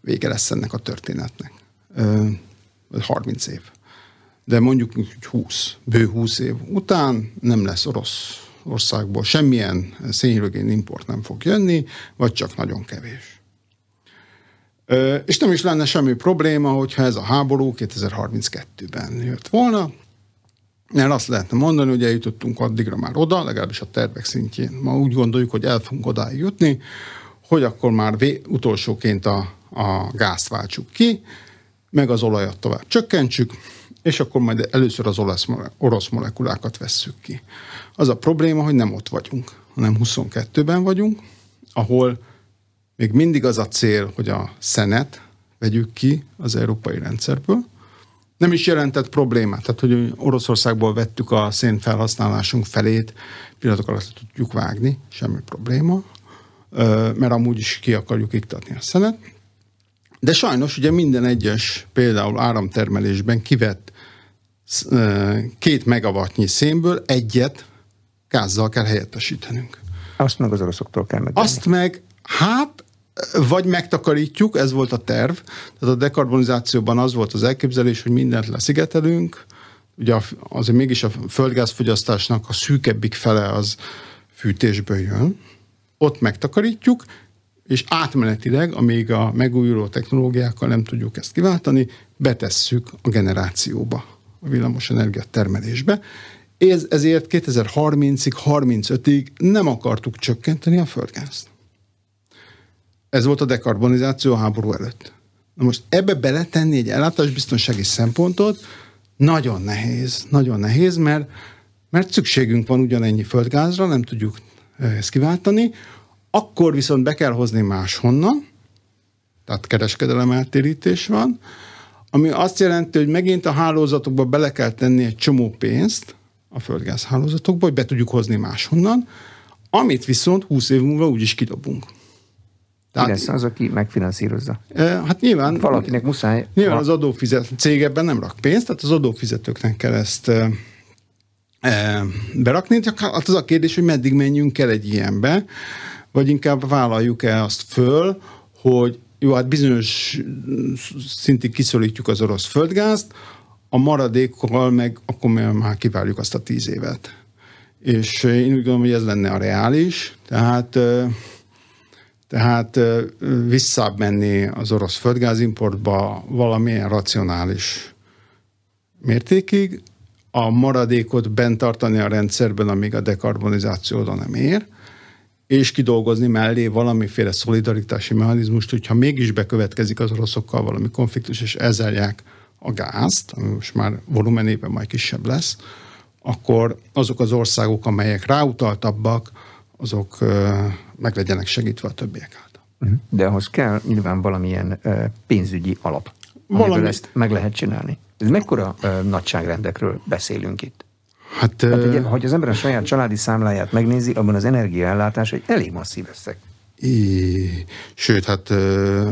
vége lesz ennek a történetnek. 30 év. De mondjuk 20, bő 20 év után nem lesz orosz országból semmilyen szénhidrogén import nem fog jönni, vagy csak nagyon kevés. És nem is lenne semmi probléma, hogyha ez a háború 2032-ben jött volna, mert azt lehetne mondani, hogy eljutottunk addigra már oda, legalábbis a tervek szintjén. Ma úgy gondoljuk, hogy el fogunk odáig jutni, hogy akkor már vé, utolsóként a, a gázt váltsuk ki, meg az olajat tovább csökkentsük, és akkor majd először az orosz, orosz molekulákat vesszük ki. Az a probléma, hogy nem ott vagyunk, hanem 22-ben vagyunk, ahol még mindig az a cél, hogy a szenet vegyük ki az európai rendszerből. Nem is jelentett problémát, tehát hogy Oroszországból vettük a szén felhasználásunk felét, pillanatok alatt tudjuk vágni, semmi probléma, mert amúgy is ki akarjuk iktatni a szenet. De sajnos ugye minden egyes például áramtermelésben kivett két megawattnyi szénből egyet gázzal kell helyettesítenünk. Azt meg az oroszoktól kell meg. Azt meg, hát vagy megtakarítjuk, ez volt a terv, tehát a dekarbonizációban az volt az elképzelés, hogy mindent leszigetelünk, ugye azért mégis a földgázfogyasztásnak a szűkebbik fele az fűtésből jön, ott megtakarítjuk, és átmenetileg, amíg a megújuló technológiákkal nem tudjuk ezt kiváltani, betesszük a generációba, a villamosenergia termelésbe. Ez, ezért 2030-ig, 35-ig nem akartuk csökkenteni a földgázt. Ez volt a dekarbonizáció a háború előtt. Na most ebbe beletenni egy ellátásbiztonsági szempontot nagyon nehéz, nagyon nehéz, mert, mert szükségünk van ugyanennyi földgázra, nem tudjuk ezt kiváltani, akkor viszont be kell hozni máshonnan, tehát kereskedelem eltérítés van, ami azt jelenti, hogy megint a hálózatokba bele kell tenni egy csomó pénzt, a földgáz hálózatokba, hogy be tudjuk hozni máshonnan, amit viszont 20 év múlva úgyis kidobunk. Tehát, Ki lesz az, aki megfinanszírozza? Hát nyilván... Valakinek muszáj... Nyilván az adófizet cég ebben nem rak pénzt, tehát az adófizetőknek kell ezt e, e, berakni. Csak hát az a kérdés, hogy meddig menjünk el egy ilyenbe, vagy inkább vállaljuk-e azt föl, hogy jó, hát bizonyos szintig kiszorítjuk az orosz földgázt, a maradékkal meg akkor már kivárjuk azt a tíz évet. És én úgy gondolom, hogy ez lenne a reális, tehát tehát visszább az orosz földgázimportba valamilyen racionális mértékig, a maradékot bent tartani a rendszerben, amíg a dekarbonizáció oda nem ér, és kidolgozni mellé valamiféle szolidaritási mechanizmust, hogyha mégis bekövetkezik az oroszokkal valami konfliktus, és elzárják a gázt, ami most már volumenében majd kisebb lesz, akkor azok az országok, amelyek ráutaltabbak, azok meg legyenek segítve a többiek által. Mhm. De ahhoz kell nyilván valamilyen pénzügyi alap, Valami... ezt meg lehet csinálni. Ez mekkora nagyságrendekről beszélünk itt? Hát, hát ugye, hogy az ember a saját családi számláját megnézi, abban az energiaellátás egy elég masszív összeg. É, sőt, hát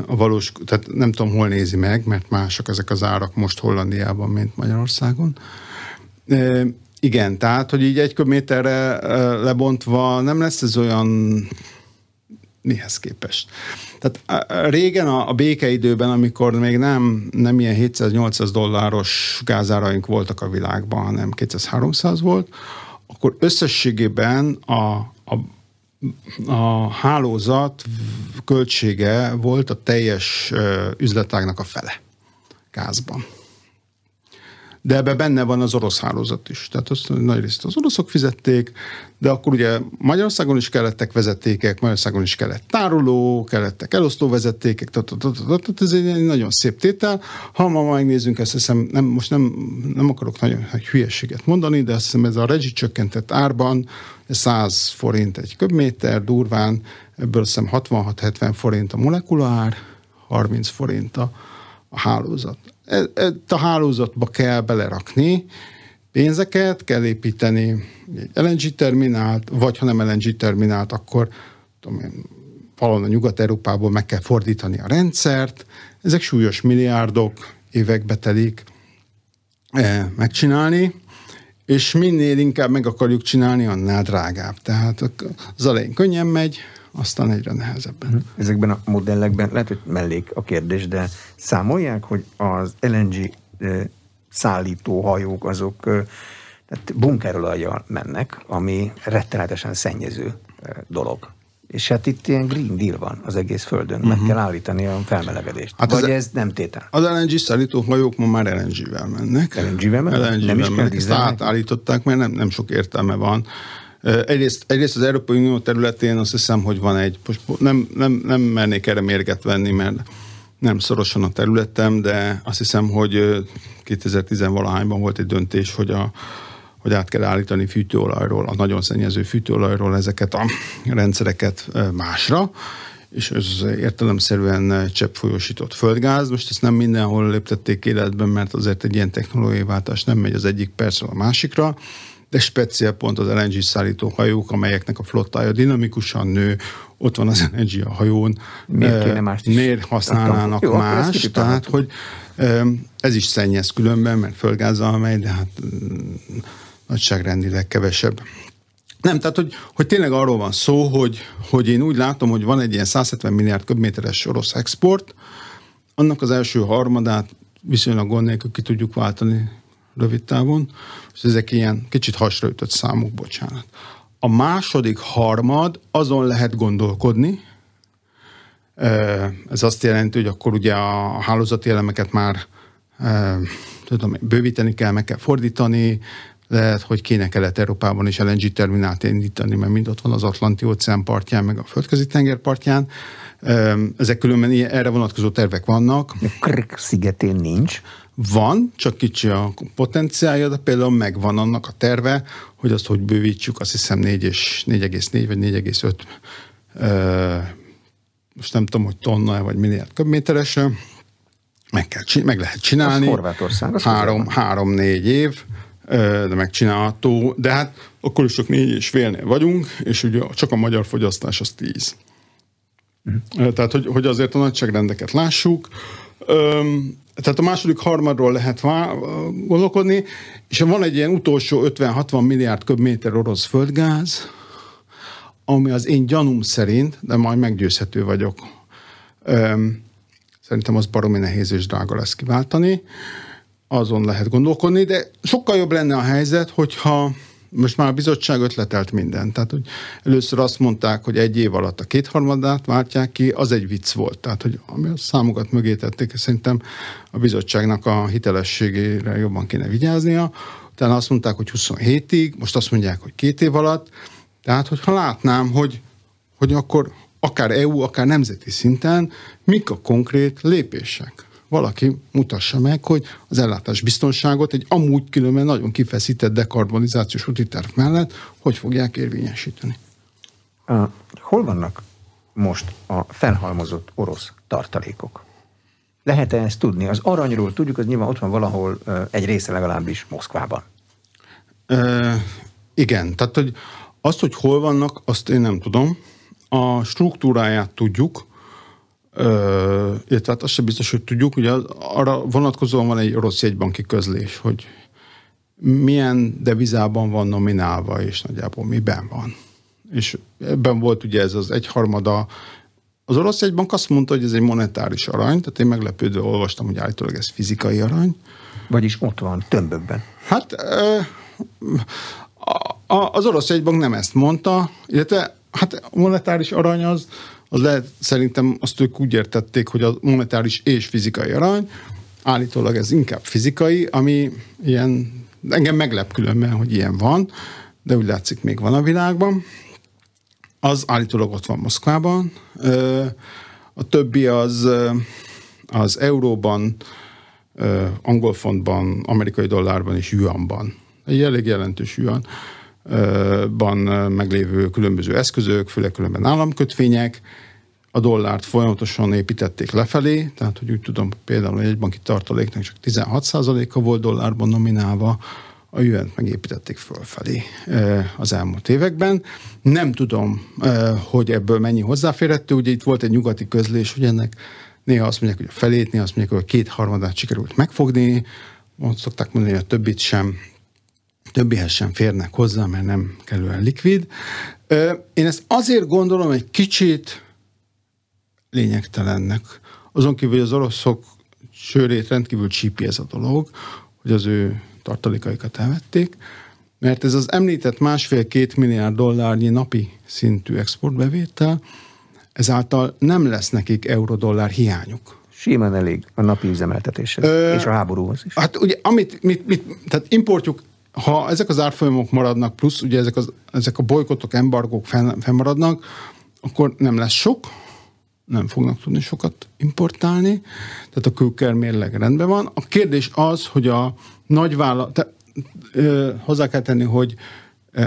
a valós, tehát nem tudom, hol nézi meg, mert mások ezek az árak most Hollandiában, mint Magyarországon. E, igen, tehát, hogy így egy köbméterre lebontva nem lesz ez olyan mihez képest. Tehát régen a, a békeidőben, amikor még nem, nem ilyen 700-800 dolláros gázáraink voltak a világban, hanem 200-300 volt, akkor összességében a, a, a hálózat költsége volt a teljes üzletágnak a fele gázban de ebben benne van az orosz hálózat is. Tehát azt nagy részt az oroszok fizették, de akkor ugye Magyarországon is kellettek vezetékek, Magyarországon is kellett tároló, kellettek elosztó vezetékek, tehát ez egy nagyon szép tétel. Ha ma megnézzünk, ezt hiszem, nem, most nem, nem akarok nagyon hülyeséget mondani, de azt hiszem ez a rezsi csökkentett árban 100 forint egy köbméter, durván, ebből azt hiszem 66-70 forint a molekulaár, 30 forint a, a hálózat. E, e, a hálózatba kell belerakni pénzeket, kell építeni egy LNG terminált, vagy ha nem LNG terminált, akkor tudom én, valahol a Nyugat-Európából meg kell fordítani a rendszert. Ezek súlyos milliárdok, évekbe telik e, megcsinálni, és minél inkább meg akarjuk csinálni, annál drágább. Tehát az elején könnyen megy, aztán egyre nehezebben. Mhm. Ezekben a modellekben, lehet, hogy mellék a kérdés, de számolják, hogy az LNG szállító hajók azok tehát bunkerolajjal mennek, ami rettenetesen szennyező dolog. És hát itt ilyen Green Deal van az egész földön, uh-huh. meg mhm. kell állítani a felmelegedést. Hát Vagy az, ez nem tétel? Az LNG szállító hajók ma már LNG-vel mennek. LNG-vel mennek? LNG-vel nem is mennek. Ezt átállították, mert nem, nem sok értelme van Egyrészt, egyrészt az Európai Unió területén azt hiszem, hogy van egy, most nem, nem, nem mernék erre mérget venni, mert nem szorosan a területem, de azt hiszem, hogy 2010-valahányban volt egy döntés, hogy, a, hogy át kell állítani fűtőolajról, a nagyon szennyező fűtőolajról ezeket a rendszereket másra, és ez értelemszerűen cseppfolyósított földgáz. Most ezt nem mindenhol léptették életben, mert azért egy ilyen technológiai váltás nem megy az egyik percről a másikra, de speciál pont az LNG szállító hajók, amelyeknek a flottája dinamikusan nő, ott van az LNG a hajón. Miért kéne mást is? Miért használnának Jó, más? Tehát, hogy ez is szennyez különben, mert földgázzal megy, de hát mm, nagyságrendileg kevesebb. Nem, tehát hogy, hogy tényleg arról van szó, hogy, hogy én úgy látom, hogy van egy ilyen 170 milliárd köbméteres orosz export, annak az első harmadát viszonylag gond nélkül ki tudjuk váltani rövid távon, és ezek ilyen kicsit hasraütött számok, bocsánat. A második harmad, azon lehet gondolkodni, ez azt jelenti, hogy akkor ugye a hálózati elemeket már tudom, bővíteni kell, meg kell fordítani, lehet, hogy kéne Kelet-Európában is LNG terminált indítani, mert mind ott van az Atlanti óceán partján, meg a földközi tenger partján. Ezek különben erre vonatkozó tervek vannak. Krk szigetén nincs. Van, csak kicsi a potenciálja, de például megvan annak a terve, hogy azt hogy bővítsük, azt hiszem 4 és 4,4 vagy 4,5 most nem tudom, hogy tonna vagy milliárd köbméteres, meg, kell, meg lehet csinálni. Az Horvátország. Három, három-négy év de megcsinálható, de hát akkor is csak négy és félnél vagyunk, és ugye csak a magyar fogyasztás az tíz. Uh-huh. Tehát, hogy, hogy azért a nagyságrendeket lássuk. Tehát a második harmadról lehet gondolkodni, és van egy ilyen utolsó 50-60 milliárd köbméter orosz földgáz, ami az én gyanúm szerint, de majd meggyőzhető vagyok, szerintem az baromi nehéz és drága lesz kiváltani azon lehet gondolkodni, de sokkal jobb lenne a helyzet, hogyha most már a bizottság ötletelt mindent. Tehát, hogy először azt mondták, hogy egy év alatt a kétharmadát váltják ki, az egy vicc volt. Tehát, hogy ami a számokat mögé tették, szerintem a bizottságnak a hitelességére jobban kéne vigyáznia. Utána azt mondták, hogy 27-ig, most azt mondják, hogy két év alatt. Tehát, hogyha látnám, hogy, hogy akkor akár EU, akár nemzeti szinten mik a konkrét lépések valaki mutassa meg, hogy az ellátás biztonságot egy amúgy különben nagyon kifeszített dekarbonizációs úti terv mellett hogy fogják érvényesíteni. Uh, hol vannak most a felhalmozott orosz tartalékok? Lehet-e ezt tudni? Az aranyról tudjuk, az nyilván ott van valahol uh, egy része legalábbis Moszkvában. Uh, igen, tehát hogy azt, hogy hol vannak, azt én nem tudom. A struktúráját tudjuk, illetve hát azt sem biztos, hogy tudjuk, ugye arra vonatkozóan van egy orosz jegybanki közlés, hogy milyen devizában van nominálva, és nagyjából miben van. És ebben volt ugye ez az egyharmada. Az orosz jegybank azt mondta, hogy ez egy monetáris arany, tehát én meglepődve olvastam, hogy állítólag ez fizikai arany. Vagyis ott van, tömbökben. Hát az orosz jegybank nem ezt mondta, illetve hát a monetáris arany az az lehet, szerintem azt ők úgy értették, hogy a monetáris és fizikai arany, állítólag ez inkább fizikai, ami ilyen, engem meglep különben, hogy ilyen van, de úgy látszik még van a világban. Az állítólag ott van Moszkvában. A többi az, az euróban, angol fontban, amerikai dollárban és yuanban. Egy elég jelentős yuan ban meglévő különböző eszközök, főleg különben államkötvények, a dollárt folyamatosan építették lefelé, tehát hogy úgy tudom, például egy banki tartaléknak csak 16%-a volt dollárban nominálva, a jönt megépítették fölfelé az elmúlt években. Nem tudom, hogy ebből mennyi hozzáférhető, ugye itt volt egy nyugati közlés, hogy ennek néha azt mondják, hogy a felét, néha azt mondják, hogy a kétharmadát sikerült megfogni, most szokták mondani, hogy a többit sem többihez sem férnek hozzá, mert nem kellően likvid. Én ezt azért gondolom egy kicsit lényegtelennek. Azon kívül, hogy az oroszok sőrét rendkívül csípi ez a dolog, hogy az ő tartalékaikat elvették, mert ez az említett másfél-két milliárd dollárnyi napi szintű exportbevétel, ezáltal nem lesz nekik eurodollár hiányuk. Simán elég a napi üzemeltetéshez, Ö, és a háborúhoz is. Hát ugye, amit mit, mit, tehát importjuk ha ezek az árfolyamok maradnak, plusz ugye ezek, az, ezek a bolykotok, embargók fenn, fennmaradnak, akkor nem lesz sok, nem fognak tudni sokat importálni, tehát a külker mérleg rendben van. A kérdés az, hogy a nagyvállalat, hozzá kell tenni, hogy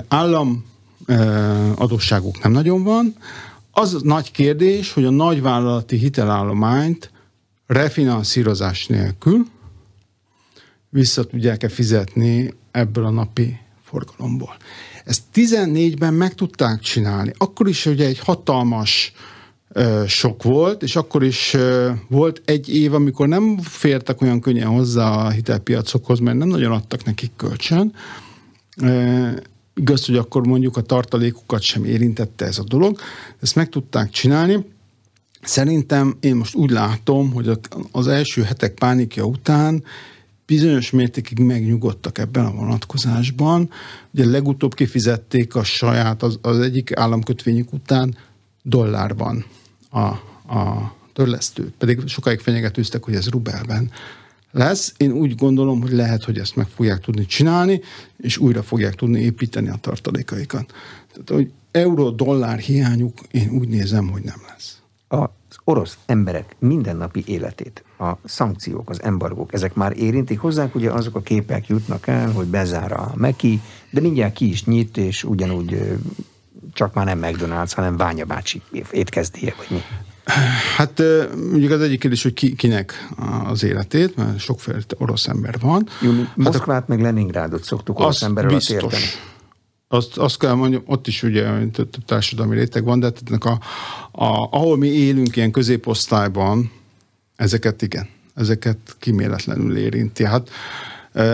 állam adósságuk nem nagyon van, az nagy kérdés, hogy a nagyvállalati hitelállományt refinanszírozás nélkül vissza tudják-e fizetni ebből a napi forgalomból. Ezt 14-ben meg tudták csinálni. Akkor is ugye egy hatalmas ö, sok volt, és akkor is ö, volt egy év, amikor nem fértek olyan könnyen hozzá a hitelpiacokhoz, mert nem nagyon adtak nekik kölcsön. Ö, igaz, hogy akkor mondjuk a tartalékukat sem érintette ez a dolog. Ezt meg tudták csinálni. Szerintem én most úgy látom, hogy az első hetek pánikja után bizonyos mértékig megnyugodtak ebben a vonatkozásban. Ugye legutóbb kifizették a saját, az, az egyik államkötvényük után dollárban a, a törlesztőt. Pedig sokáig fenyegetőztek, hogy ez rubelben lesz. Én úgy gondolom, hogy lehet, hogy ezt meg fogják tudni csinálni, és újra fogják tudni építeni a tartalékaikat. Tehát, hogy euró-dollár hiányuk, én úgy nézem, hogy nem lesz. Az orosz emberek mindennapi életét, a szankciók, az embargók, ezek már érintik hozzánk, ugye azok a képek jutnak el, hogy bezár a Meki, de mindjárt ki is nyit, és ugyanúgy csak már nem McDonald's, hanem Ványa bácsi étkezdéje, vagy mi? Hát mondjuk az egyik kérdés, hogy ki, kinek az életét, mert sokféle orosz ember van. Jó, hát Moszkvát a, meg Leningrádot szoktuk orosz emberről biztos. érteni. Azt, azt kell mondjam, ott is ugye több társadalmi réteg van, de hát a, a, ahol mi élünk ilyen középosztályban, ezeket igen, ezeket kiméletlenül érinti. Hát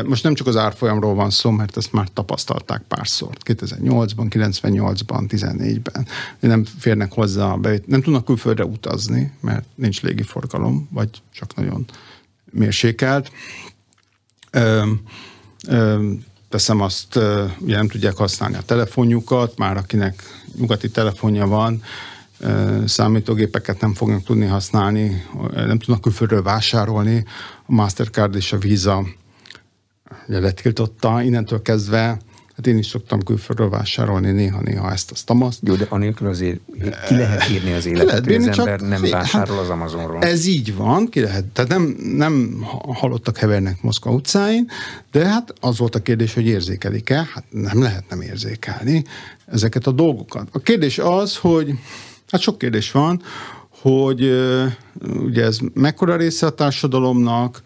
most nem csak az árfolyamról van szó, mert ezt már tapasztalták párszor. 2008-ban, 98-ban, 14-ben. Nem férnek hozzá a nem tudnak külföldre utazni, mert nincs légiforgalom, vagy csak nagyon mérsékelt. Ö, ö, teszem azt, ugye nem tudják használni a telefonjukat, már akinek nyugati telefonja van, számítógépeket nem fognak tudni használni, nem tudnak külföldről vásárolni, a Mastercard és a Visa letiltotta, innentől kezdve Hát én is szoktam külföldről vásárolni néha-néha ezt, azt, azt. Jó, de anélkül azért ki lehet írni az életet, lehet hogy az ember nem vásárol az Amazonról. Ez így van, ki lehet. Tehát nem, nem halottak hevernek Moszkva utcáin, de hát az volt a kérdés, hogy érzékelik-e? Hát nem lehet nem érzékelni ezeket a dolgokat. A kérdés az, hogy hát sok kérdés van, hogy ugye ez mekkora része a társadalomnak,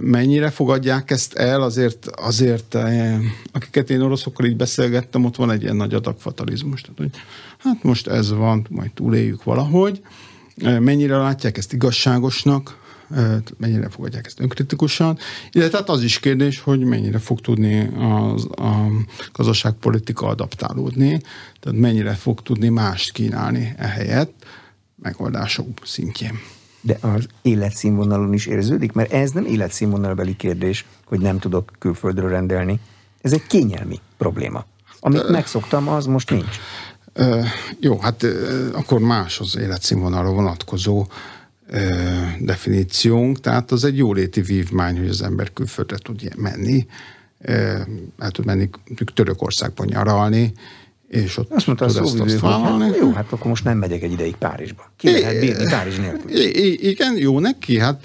Mennyire fogadják ezt el? Azért, azért akiket én oroszokkal így beszélgettem, ott van egy ilyen nagy adag fatalizmus. Tehát, hogy hát most ez van, majd túléljük valahogy. Mennyire látják ezt igazságosnak? mennyire fogadják ezt önkritikusan, illetve hát az is kérdés, hogy mennyire fog tudni az, a gazdaságpolitika adaptálódni, tehát mennyire fog tudni mást kínálni ehelyett megoldások szintjén de az életszínvonalon is érződik? Mert ez nem életszínvonalbeli kérdés, hogy nem tudok külföldről rendelni. Ez egy kényelmi probléma. Amit megszoktam, az most nincs. Jó, hát akkor más az életszínvonalra vonatkozó definíciónk, tehát az egy jóléti vívmány, hogy az ember külföldre tud menni, el tud menni Törökországban nyaralni, és ott Azt mondta a szóvivő, hogy hát, jó, hát akkor most nem megyek egy ideig Párizsba. Ki é, lehet bírni Párizs nélkül? Igen, jó neki, hát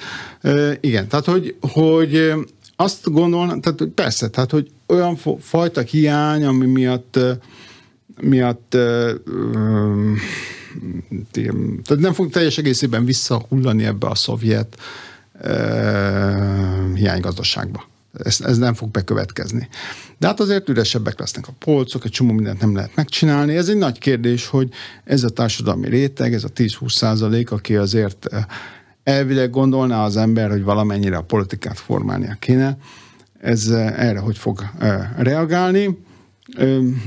igen, tehát hogy, hogy azt gondolom, tehát hogy persze, tehát hogy olyan fajta hiány, ami miatt miatt tehát nem fog teljes egészében visszahullani ebbe a szovjet hiánygazdaságba. Ez, ez nem fog bekövetkezni. De hát azért üresebbek lesznek a polcok, egy csomó mindent nem lehet megcsinálni. Ez egy nagy kérdés, hogy ez a társadalmi réteg, ez a 10-20 százalék, aki azért eh, elvileg gondolná az ember, hogy valamennyire a politikát formálnia kéne, ez eh, erre hogy fog eh, reagálni.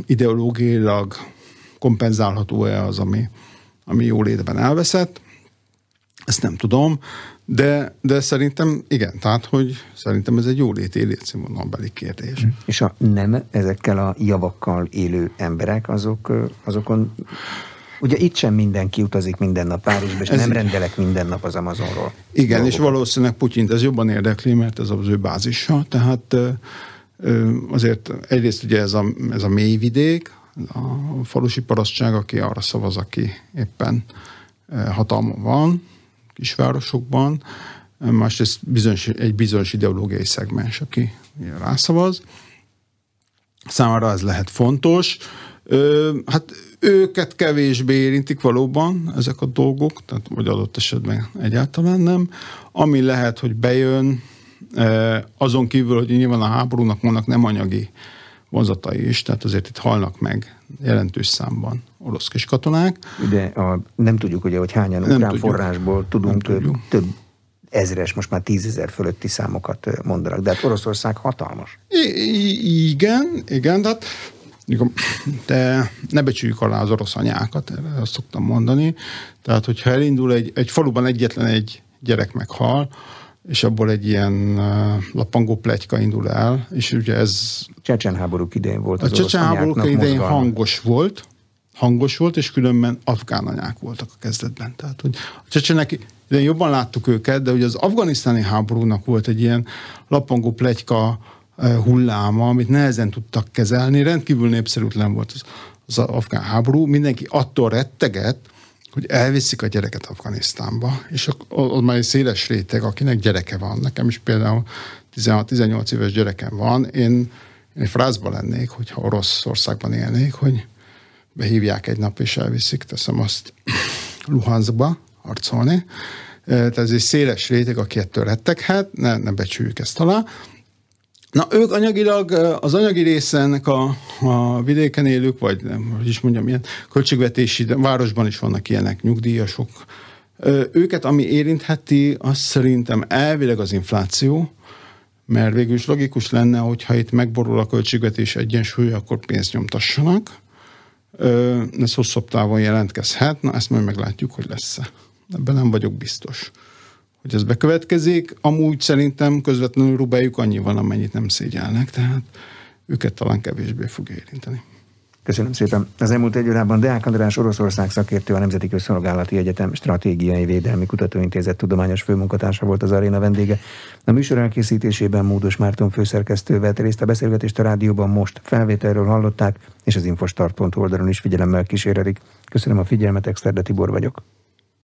Ideológiailag kompenzálható-e az, ami, ami jó létben elveszett, ezt nem tudom. De, de szerintem igen, tehát hogy szerintem ez egy jó lét életszínvonalbeli kérdés. És a nem ezekkel a javakkal élő emberek, azok, azokon Ugye itt sem mindenki utazik minden nap Párizsba, és ez nem rendelek minden nap az Amazonról. Igen, dolgokat. és valószínűleg Putyint ez jobban érdekli, mert ez az ő bázisa. Tehát azért egyrészt ugye ez a, ez a mély vidék, a falusi parasztság, aki arra szavaz, aki éppen hatalma van, kisvárosokban, másrészt bizonyos, egy bizonyos ideológiai szegmens, aki rászavaz. Számára ez lehet fontos. Hát őket kevésbé érintik valóban ezek a dolgok, tehát vagy adott esetben egyáltalán nem. Ami lehet, hogy bejön, azon kívül, hogy nyilván a háborúnak vannak nem anyagi vonzatai is, tehát azért itt halnak meg jelentős számban orosz kis katonák. De a, nem tudjuk ugye, hogy hányan nem ukrán tudjuk. forrásból tudunk több, több ezres, most már tízezer fölötti számokat mondanak, de hát Oroszország hatalmas. I- igen, igen, de hát de ne becsüljük alá az orosz anyákat, erre azt szoktam mondani. Tehát, hogyha elindul egy, egy faluban egyetlen egy gyerek meghal, és abból egy ilyen lapangó plegyka indul el, és ugye ez... Csecsen háborúk idején volt az A csecsen háborúk idején mozgalma. hangos volt, hangos volt, és különben afgán anyák voltak a kezdetben. Tehát, hogy a csecsenek, de jobban láttuk őket, de ugye az afganisztáni háborúnak volt egy ilyen lapangó plegyka hulláma, amit nehezen tudtak kezelni, rendkívül népszerűtlen volt az, az afgán háború, mindenki attól rettegett, hogy elviszik a gyereket Afganisztánba, és ott már egy széles réteg, akinek gyereke van. Nekem is például 16-18 éves gyerekem van. Én, én frázba lennék, hogyha Oroszországban élnék, hogy behívják egy nap és elviszik, teszem azt Luhanskba harcolni. Tehát ez egy széles réteg, aki ettől retteghet, ne, ne becsüljük ezt alá. Na, ők anyagilag, az anyagi része ennek a, a vidéken élők, vagy nem, hogy is mondjam, ilyen költségvetési, de városban is vannak ilyenek, nyugdíjasok. Őket, ami érintheti, az szerintem elvileg az infláció, mert végül is logikus lenne, hogyha itt megborul a költségvetés egyensúly, akkor pénzt nyomtassanak. Ez hosszabb távon jelentkezhet, na ezt majd meglátjuk, hogy lesz-e. Ebben nem vagyok biztos hogy ez bekövetkezik. Amúgy szerintem közvetlenül rubájuk annyi van, amennyit nem szégyelnek, tehát őket talán kevésbé fog érinteni. Köszönöm szépen. Az elmúlt egy órában Deák András Oroszország szakértő, a Nemzeti Közszolgálati Egyetem Stratégiai Védelmi Kutatóintézet tudományos főmunkatársa volt az aréna vendége. A műsor elkészítésében Módos Márton főszerkesztő vett részt a beszélgetést a rádióban most felvételről hallották, és az infostart.hu oldalon is figyelemmel kísérelik. Köszönöm a figyelmet, Exterde Tibor vagyok.